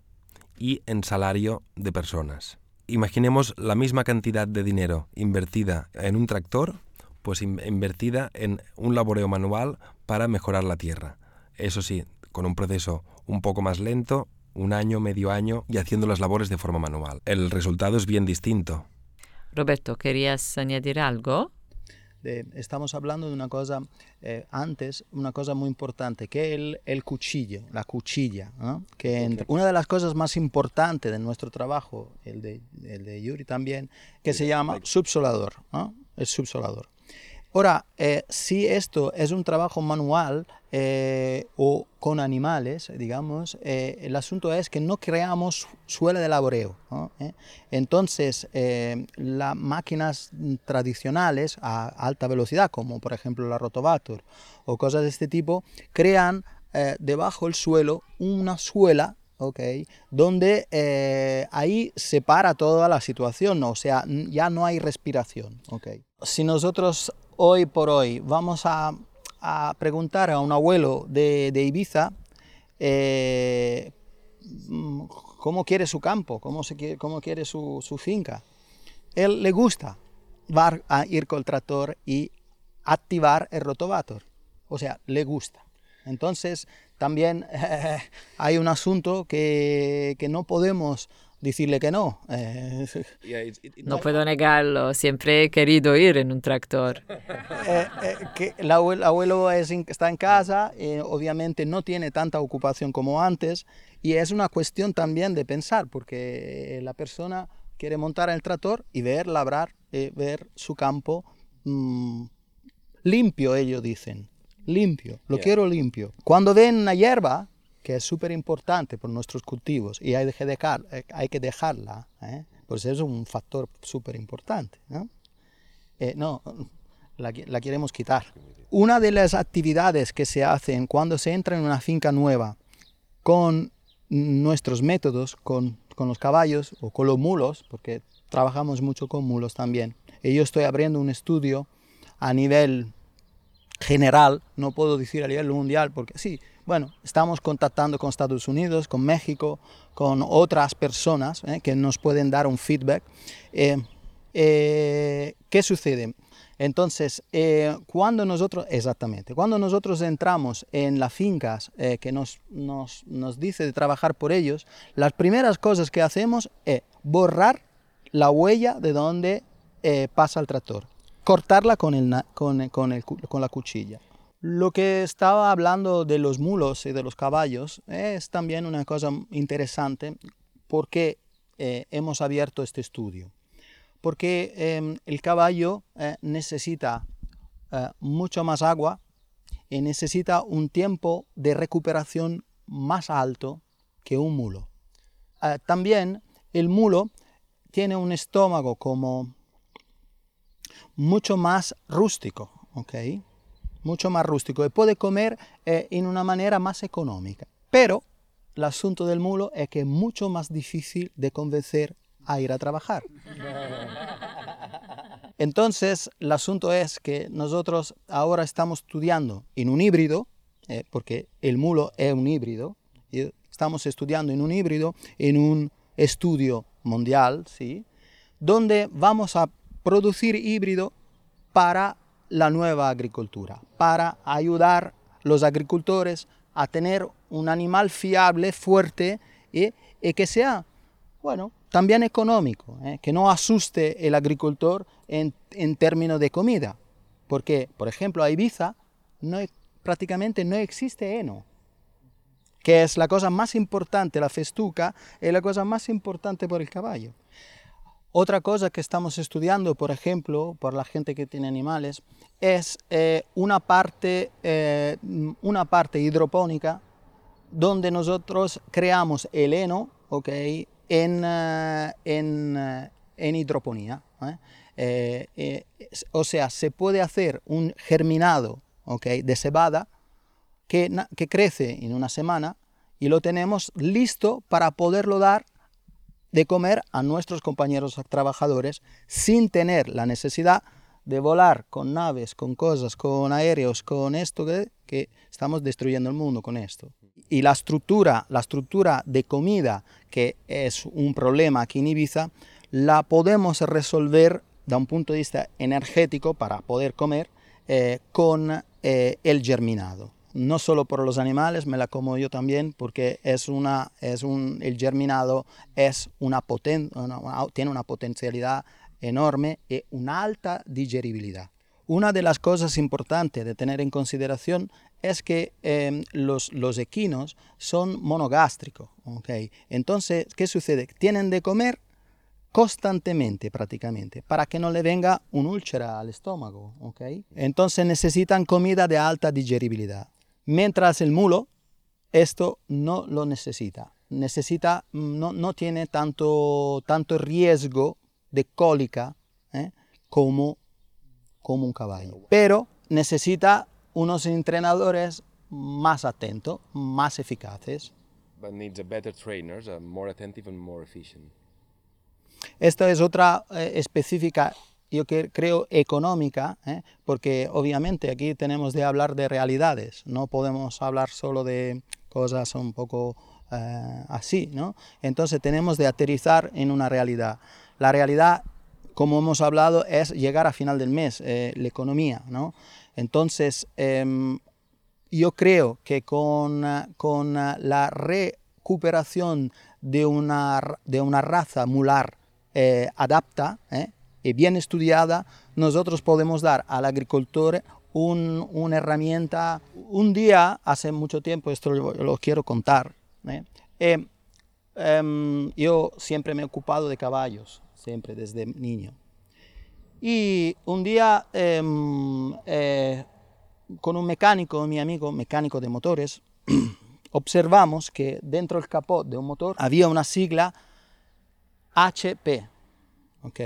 y en salario de personas. Imaginemos la misma cantidad de dinero invertida en un tractor, pues invertida en un laboreo manual para mejorar la tierra. Eso sí, con un proceso un poco más lento, un año, medio año, y haciendo las labores de forma manual. El resultado es bien distinto. Roberto, ¿querías añadir algo? estamos hablando de una cosa eh, antes, una cosa muy importante, que es el, el cuchillo, la cuchilla, que una de las cosas más importantes de nuestro trabajo, el de, el de Yuri también, que se llama subsolador, el subsolador. Ahora, eh, si esto es un trabajo manual eh, o con animales, digamos, eh, el asunto es que no creamos suela de laboreo. Entonces, las máquinas tradicionales a alta velocidad, como por ejemplo la Rotovator o cosas de este tipo, crean debajo del suelo una suela Okay, donde ahí se para toda la situación, o sea, ya no hay respiración. Okay. Si nosotros hoy por hoy vamos a, preguntar a un abuelo de, Ibiza eh, cómo quiere su campo, cómo, quiere su, finca. Él le gusta a ir con el tractor y activar el rotovator. O sea, le gusta. Entonces, también hay un asunto que no podemos decirle que no. Eh, no puedo negarlo, siempre he querido ir en un tractor. Eh, eh, que el abuelo, está en casa, obviamente no tiene tanta ocupación como antes y es una cuestión también de pensar, porque la persona quiere montar en el tractor y ver, labrar, ver su campo mm, limpio, ellos dicen. Limpio, lo quiero limpio. Cuando ven una hierba, que es súper importante por nuestros cultivos y hay, que, dejar, eh, hay que dejarla, ¿eh? pues es un factor súper importante. ¿no? Eh, no la, la, queremos quitar. Una de las actividades que se hacen cuando se entra en una finca nueva con nuestros métodos, con, con los caballos o con los mulos, porque trabajamos mucho con mulos también. Y yo estoy abriendo un estudio a nivel general, no puedo decir a nivel mundial, porque sí, bueno, estamos contactando con Estados Unidos, con México, con otras personas eh, que nos pueden dar un feedback. Eh, eh, ¿Qué sucede? Entonces, cuando nosotros, exactamente, cuando nosotros entramos en las fincas que nos, nos, nos, dice de trabajar por ellos, las primeras cosas que hacemos es borrar la huella de donde pasa el tractor, cortarla con, el, con, con, el, con la cuchilla. Lo que estaba hablando de los mulos y de los caballos es también una cosa interesante porque eh, hemos abierto este estudio. Porque em, el caballo eh, necesita eh, mucho más agua y necesita un tiempo de recuperación más alto que un mulo. también el mulo tiene un estómago como mucho más rústico, ¿ok? Mucho más rústico y puede comer eh, una manera más económica. Pero el asunto del mulo es que es mucho más difícil de convencer a ir a trabajar. Entonces, el asunto es que nosotros ahora estamos estudiando en un híbrido, eh, porque el mulo es un híbrido, y estamos estudiando en un híbrido, en un estudio mundial, ¿sí? donde vamos a producir híbrido para la nueva agricultura, para ayudar a los agricultores a tener un animal fiable, fuerte y, que sea, bueno, también económico, ¿eh? que no asuste el agricultor en, términos de comida. Porque, por ejemplo, a Ibiza no, prácticamente no existe heno, que es la cosa más importante, la festuca es la cosa más importante por el caballo. Otra cosa que estamos estudiando, por ejemplo, por la gente que tiene animales, es eh, una, parte, eh, una parte hidropónica donde nosotros creamos el heno okay, en, eh, en, en, hidroponía. o sea, se puede hacer un germinado okay, de cebada que, que crece en una semana y lo tenemos listo para poderlo dar de comer a nuestros compañeros trabajadores sin tener la necesidad de volar con naves, con cosas, con aéreos, con esto que, estamos destruyendo el mundo con esto. Y la estructura, la estructura de comida, que es un problema aquí en Ibiza, la podemos resolver de un punto de vista energético para poder comer eh, con eh, el germinado. No solo por los animales, me la como yo también, porque es una, es un, el germinado es una poten, tiene una potencialidad enorme y una alta digeribilidad. Una de las cosas importantes de tener en consideración es que em, los, los, equinos son monogástricos. ¿okay? Entonces, ¿qué sucede? Tienen de comer constantemente prácticamente para que no le venga un úlcera al estómago. ¿okay? Entonces necesitan comida de alta digeribilidad. Mientras el mulo, esto no lo necesita. Necesita, no, no tiene tanto, tanto riesgo de cólica ¿eh? como, como un caballo. Pero necesita unos entrenadores más atentos, más eficaces. But needs a better trainers, more attentive and more efficient. Esta es otra eh, específica, yo creo, económica, ¿eh? porque obviamente aquí tenemos de hablar de realidades, no podemos hablar solo de cosas un poco eh, así, ¿no? Entonces tenemos de aterrizar en una realidad. La realidad, como hemos hablado, es llegar a final del mes, la economía, ¿no? Entonces, em, yo creo que con, con la recuperación de una, de una raza mular eh, adapta eh, y bien estudiada, nosotros podemos dar al agricultor una herramienta. Un día, hace mucho tiempo, esto lo, quiero contar, eh, em, yo siempre me he ocupado de caballos, siempre desde niño. Y un día, em, con un mecánico, mi amigo, mecánico de motores, observamos que dentro del capot de un motor había una sigla HP. ¿ok?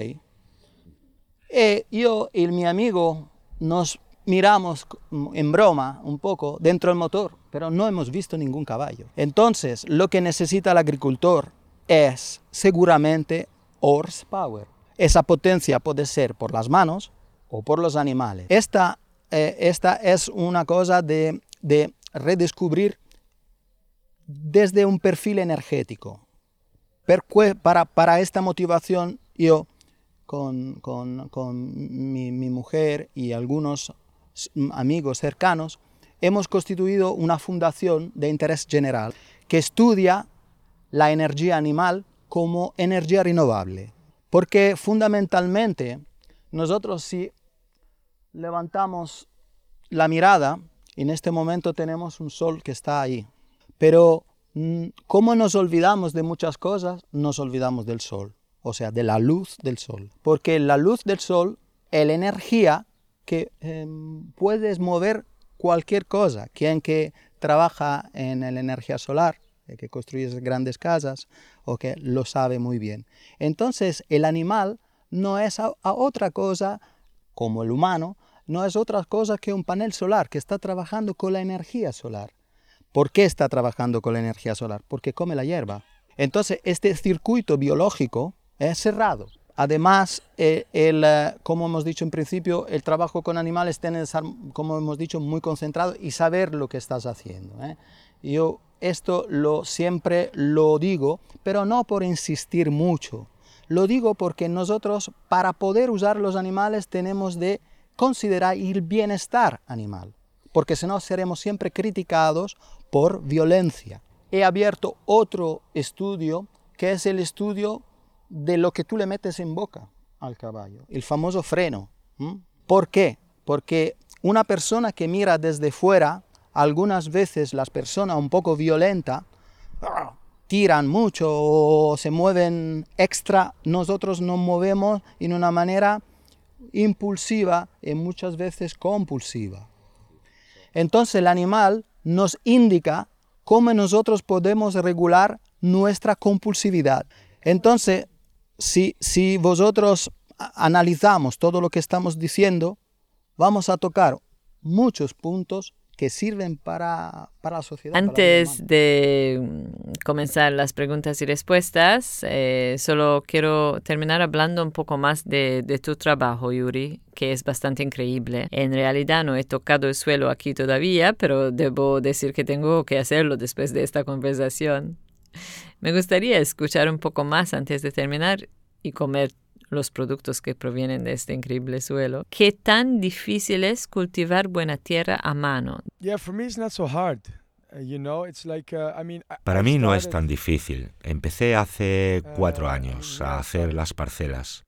Y yo y mi amigo nos miramos en broma un poco dentro del motor, pero no hemos visto ningún caballo. Entonces, lo que necesita el agricultor es seguramente horsepower. Esa potencia puede ser por las manos o por los animales. Esta, eh, esta es una cosa de, de redescubrir desde un perfil energético. Para, para esta motivación yo con, con, con mi, mi, mujer y algunos amigos cercanos hemos constituido una fundación de interés general que estudia la energía animal como energía renovable. Porque fundamentalmente nosotros si levantamos la mirada, en este momento tenemos un sol que está ahí, pero Mm, ¿Cómo nos olvidamos de muchas cosas? Nos olvidamos del sol, o sea, de la luz del sol. Porque la luz del sol es la energía que em, puedes mover cualquier cosa. Quien que trabaja en la energía solar, eh, que construye grandes casas, o que lo sabe muy bien. Entonces, el animal no es otra cosa, como el humano, no es otra cosa que un panel solar que está trabajando con la energía solar. ¿Por qué está trabajando con la energía solar? Porque come la hierba. Entonces, este circuito biológico es cerrado. Además, eh, el, eh, como hemos dicho en principio, el trabajo con animales tiene que estar, como hemos dicho, muy concentrado y saber lo que estás haciendo. ¿eh? Yo esto lo, siempre lo digo, pero no por insistir mucho. Lo digo porque nosotros, para poder usar los animales, tenemos de considerar el bienestar animal porque si no seremos siempre criticados por violencia. He abierto otro estudio que es el estudio de lo que tú le metes en boca al caballo, el famoso freno. ¿Por qué? Porque una persona que mira desde fuera, algunas veces las personas un poco violentas, tiran mucho o se mueven extra, nosotros nos movemos en una manera impulsiva y muchas veces compulsiva. Entonces el animal nos indica cómo nosotros podemos regular nuestra compulsividad. Entonces, si, si vosotros analizamos todo lo que estamos diciendo, vamos a tocar muchos puntos que sirven para, la sociedad. Antes de mm, comenzar las preguntas y respuestas, eh, solo quiero terminar hablando un poco más de, de, tu trabajo, Yuri, que es bastante increíble. En realidad no he tocado el suelo aquí todavía, pero debo decir que tengo que hacerlo después de esta conversación. Me gustaría escuchar un poco más antes de terminar y comer los productos que provienen de este increíble suelo. ¿Qué tan difícil es cultivar buena tierra a mano? Para mí no es tan difícil. Empecé hace cuatro uh, años a hacer las parcelas,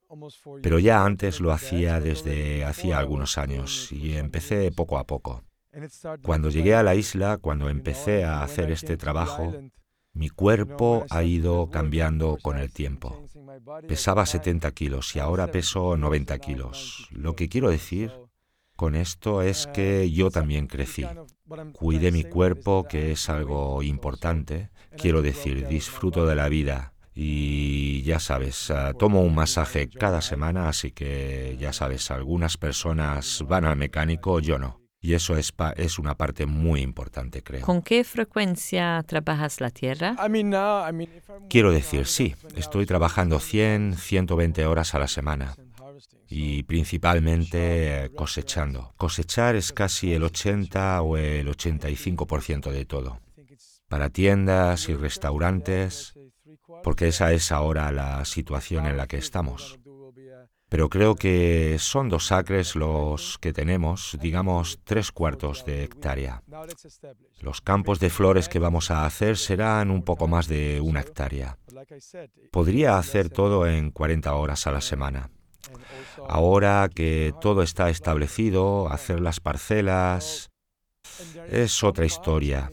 pero ya antes lo hacía desde hacía algunos años y empecé poco a poco. Cuando llegué a la isla, cuando empecé a hacer este trabajo, Mi cuerpo ha ido cambiando con el tiempo. Pesaba 70 kilos y ahora peso 90 kilos. Lo que quiero decir con esto es que yo también crecí. Cuidé mi cuerpo, que es algo importante. Quiero decir, disfruto de la vida. Y ya sabes, ah, tomo un masaje cada semana, así que ya sabes, algunas personas van al mecánico, yo no. Y eso es, es una parte muy importante, creo. ¿Con qué frecuencia trabajas la tierra? Quiero decir, sí, estoy trabajando 100, 120 horas a la semana y principalmente cosechando. Cosechar es casi el 80 o el 85% de todo. Para tiendas y restaurantes, porque esa es ahora la situación en la que estamos. Pero creo que son dos acres los que tenemos, digamos tres cuartos de hectárea. Los campos de flores que vamos a hacer serán un poco más de una hectárea. Podría hacer todo en 40 horas a la semana. Ahora que todo está establecido, hacer las parcelas es otra historia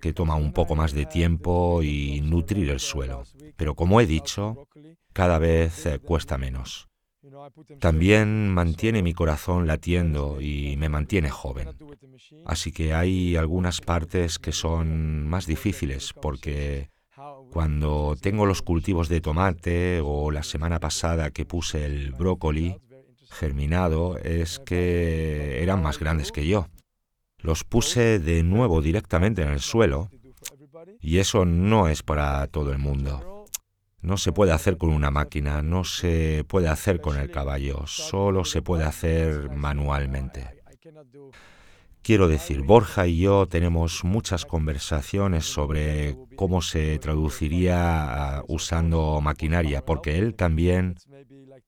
que toma un poco más de tiempo y nutrir el suelo. Pero como he dicho, cada vez cuesta menos. También mantiene mi corazón latiendo y me mantiene joven. Así que hay algunas partes que son más difíciles porque cuando tengo los cultivos de tomate o la semana pasada que puse el brócoli germinado es que eran más grandes que yo. Los puse de nuevo directamente en el suelo y eso no es para todo el mundo. No se puede hacer con una máquina, no se puede hacer con el caballo, solo se puede hacer manualmente. Quiero decir, Borja y yo tenemos muchas conversaciones sobre cómo se traduciría usando maquinaria, porque él también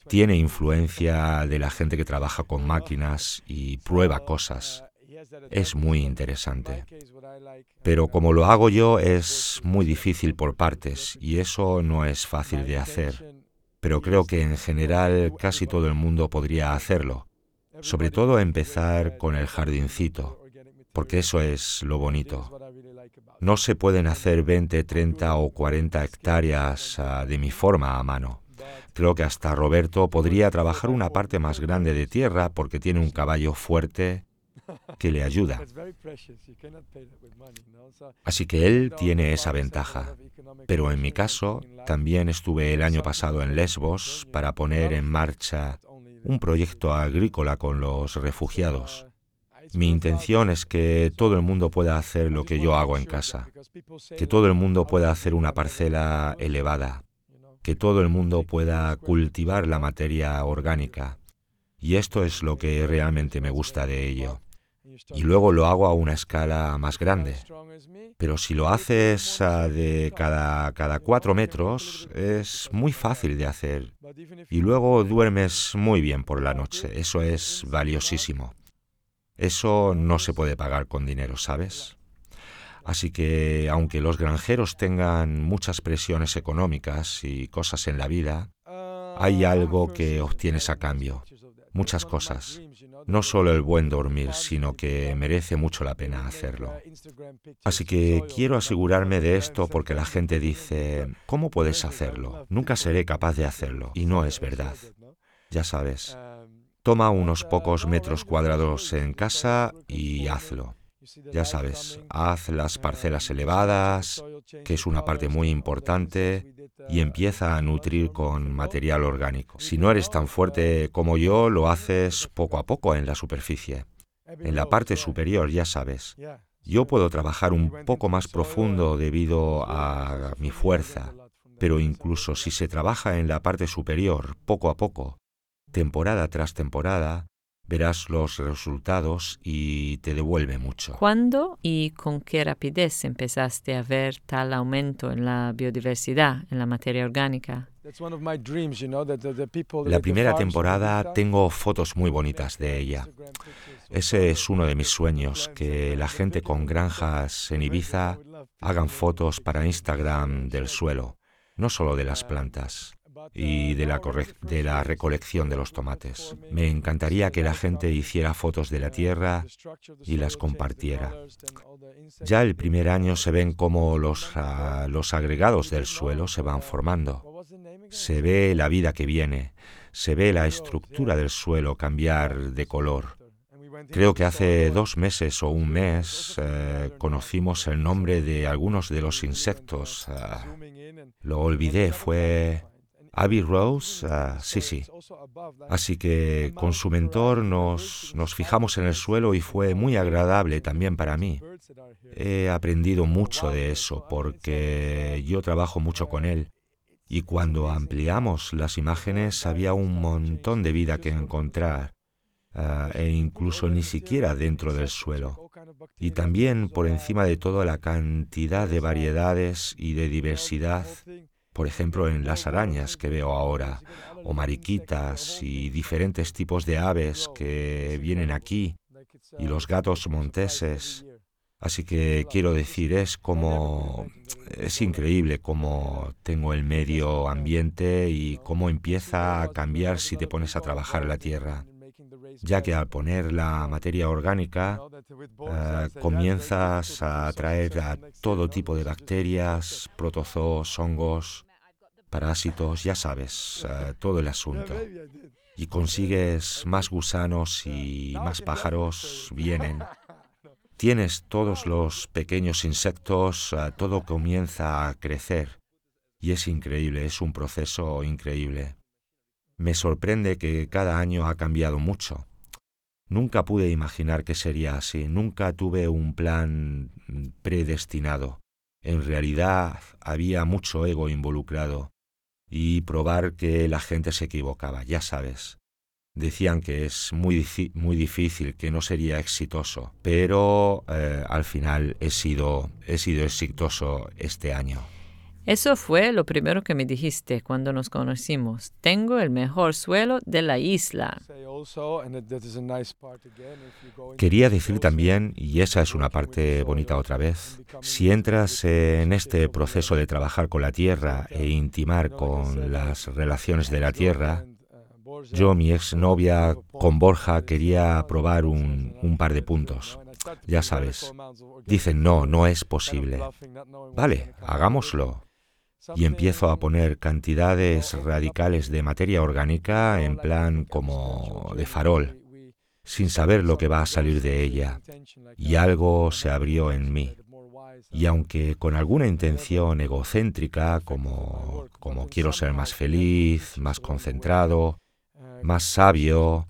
tiene influencia de la gente que trabaja con máquinas y prueba cosas es muy interesante. Pero como lo hago yo es muy difícil por partes y eso no es fácil de hacer. Pero creo que en general casi todo el mundo podría hacerlo. Sobre todo empezar con el jardincito, porque eso es lo bonito. No se pueden hacer 20, 30 o 40 hectáreas ah, de mi forma a mano. Creo que hasta Roberto podría trabajar una parte más grande de tierra porque tiene un caballo fuerte que le ayuda. Así que él tiene esa ventaja. Pero en mi caso, también estuve el año pasado en Lesbos para poner en marcha un proyecto agrícola con los refugiados. Mi intención es que todo el mundo pueda hacer lo que yo hago en casa, que todo el mundo pueda hacer una parcela elevada, que todo el mundo pueda cultivar la materia orgánica. Y esto es lo que realmente me gusta de ello y luego lo hago a una escala más grande. Pero si lo haces de cada, cada cuatro metros, es muy fácil de hacer. Y luego duermes muy bien por la noche. Eso es valiosísimo. Eso no se puede pagar con dinero, ¿sabes? Así que aunque los granjeros tengan muchas presiones económicas y cosas en la vida, hay algo que obtienes a cambio muchas cosas. No solo el buen dormir, sino que merece mucho la pena hacerlo. Así que quiero asegurarme de esto porque la gente dice, ¿cómo puedes hacerlo? Nunca seré capaz de hacerlo. Y no es verdad. Ya sabes, toma unos pocos metros cuadrados en casa y hazlo. Ya sabes, haz las parcelas elevadas, que es una parte muy importante, y empieza a nutrir con material orgánico. Si no eres tan fuerte como yo, lo haces poco a poco en la superficie. En la parte superior, ya sabes. Yo puedo trabajar un poco más profundo debido a mi fuerza, pero incluso si se trabaja en la parte superior poco a poco, temporada tras temporada, verás los resultados y te devuelve mucho. ¿Cuándo y con qué rapidez empezaste a ver tal aumento en la biodiversidad, en la materia orgánica? La primera temporada tengo fotos muy bonitas de ella. Ese es uno de mis sueños, que la gente con granjas en Ibiza hagan fotos para Instagram del suelo, no solo de las plantas. Y de la, recolección de los tomates. Me encantaría que la gente hiciera fotos de la tierra y las compartiera. Ya el primer año se ven cómo los, ah, los agregados del suelo se van formando. Se ve la vida que viene, se ve la estructura del suelo cambiar de color. Creo que hace dos meses o un mes eh, conocimos el nombre de algunos de los insectos. Ah, lo olvidé, fue Abbey Rose, ah, sí, sí. Así que con su mentor nos, nos fijamos en el suelo y fue muy agradable también para mí. He aprendido mucho de eso porque yo trabajo mucho con él. Y cuando ampliamos las imágenes había un montón de vida que encontrar, ah, e incluso ni siquiera dentro del suelo. Y también por encima de todo la cantidad de variedades y de diversidad por ejemplo en las arañas que veo ahora, o mariquitas y diferentes tipos de aves que vienen aquí, y los gatos monteses. Así que quiero decir, es como, es increíble cómo tengo el medio ambiente y cómo empieza a cambiar si te pones a trabajar la tierra ya que al poner la materia orgánica eh, comienzas a atraer a todo tipo de bacterias, protozoos, hongos, parásitos, ya sabes, eh, todo el asunto. Y consigues más gusanos y más pájaros vienen. Tienes todos los pequeños insectos, eh, todo comienza a crecer. Y es increíble, es un proceso increíble. Me sorprende que cada año ha cambiado mucho. Nunca pude imaginar que sería así, nunca tuve un plan predestinado. En realidad había mucho ego involucrado y probar que la gente se equivocaba, ya sabes. Decían que es muy, muy difícil, que no sería exitoso, pero eh, al final he sido, he sido exitoso este año. Eso fue lo primero que me dijiste cuando nos conocimos. Tengo el mejor suelo de la isla. Quería decir también, y esa es una parte bonita otra vez, si entras en este proceso de trabajar con la tierra e intimar con las relaciones de la tierra, yo, mi exnovia, con Borja quería probar un, un par de puntos. Ya sabes, dicen, no, no es posible. Vale, hagámoslo y empiezo a poner cantidades radicales de materia orgánica en plan como de farol, sin saber lo que va a salir de ella. Y algo se abrió en mí. Y aunque con alguna intención egocéntrica, como, como quiero ser más feliz, más concentrado, más sabio,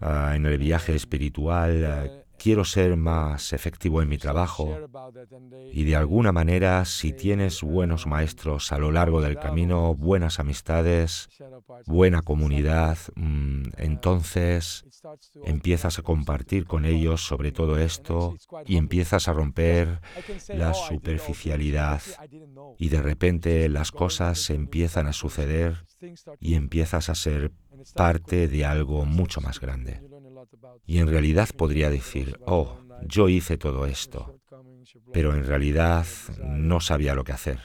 ah, en el viaje espiritual, quiero ser más efectivo en mi trabajo y de alguna manera si tienes buenos maestros a lo largo del camino, buenas amistades, buena comunidad, mm, entonces empiezas a compartir con ellos sobre todo esto y empiezas a romper la superficialidad y de repente las cosas empiezan a suceder y empiezas a ser parte de algo mucho más grande. Y en realidad podría decir, oh, yo hice todo esto, pero en realidad no sabía lo que hacer.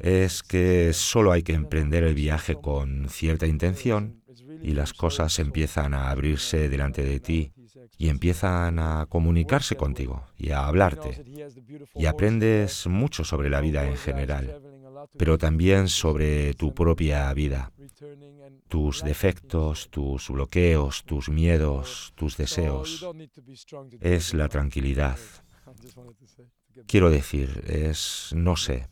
Es que solo hay que emprender el viaje con cierta intención y las cosas empiezan a abrirse delante de ti y empiezan a comunicarse contigo y a hablarte. Y aprendes mucho sobre la vida en general, pero también sobre tu propia vida tus defectos, tus bloqueos, tus miedos, tus deseos. Es la tranquilidad. Quiero decir, es, no sé,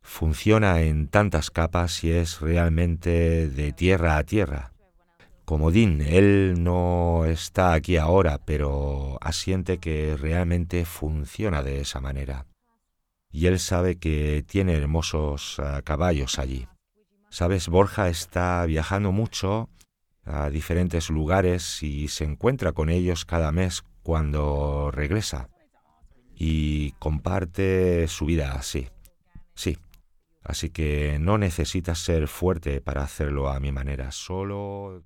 funciona en tantas capas y es realmente de tierra a tierra. Como Dean, él no está aquí ahora, pero asiente que realmente funciona de esa manera. Y él sabe que tiene hermosos ah, caballos allí. Sabes, Borja está viajando mucho a diferentes lugares y se encuentra con ellos cada mes cuando regresa. Y comparte su vida así. Sí. Así que no necesitas ser fuerte para hacerlo a mi manera, solo...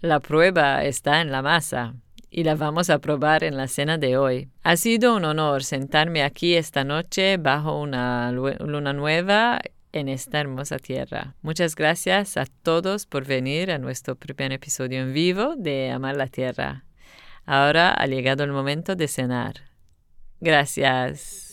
La prueba está en la masa y la vamos a probar en la cena de hoy. Ha sido un honor sentarme aquí esta noche bajo una luna nueva en esta hermosa tierra. Muchas gracias a todos por venir a nuestro primer episodio en vivo de Amar la Tierra. Ahora ha llegado el momento de cenar. Gracias.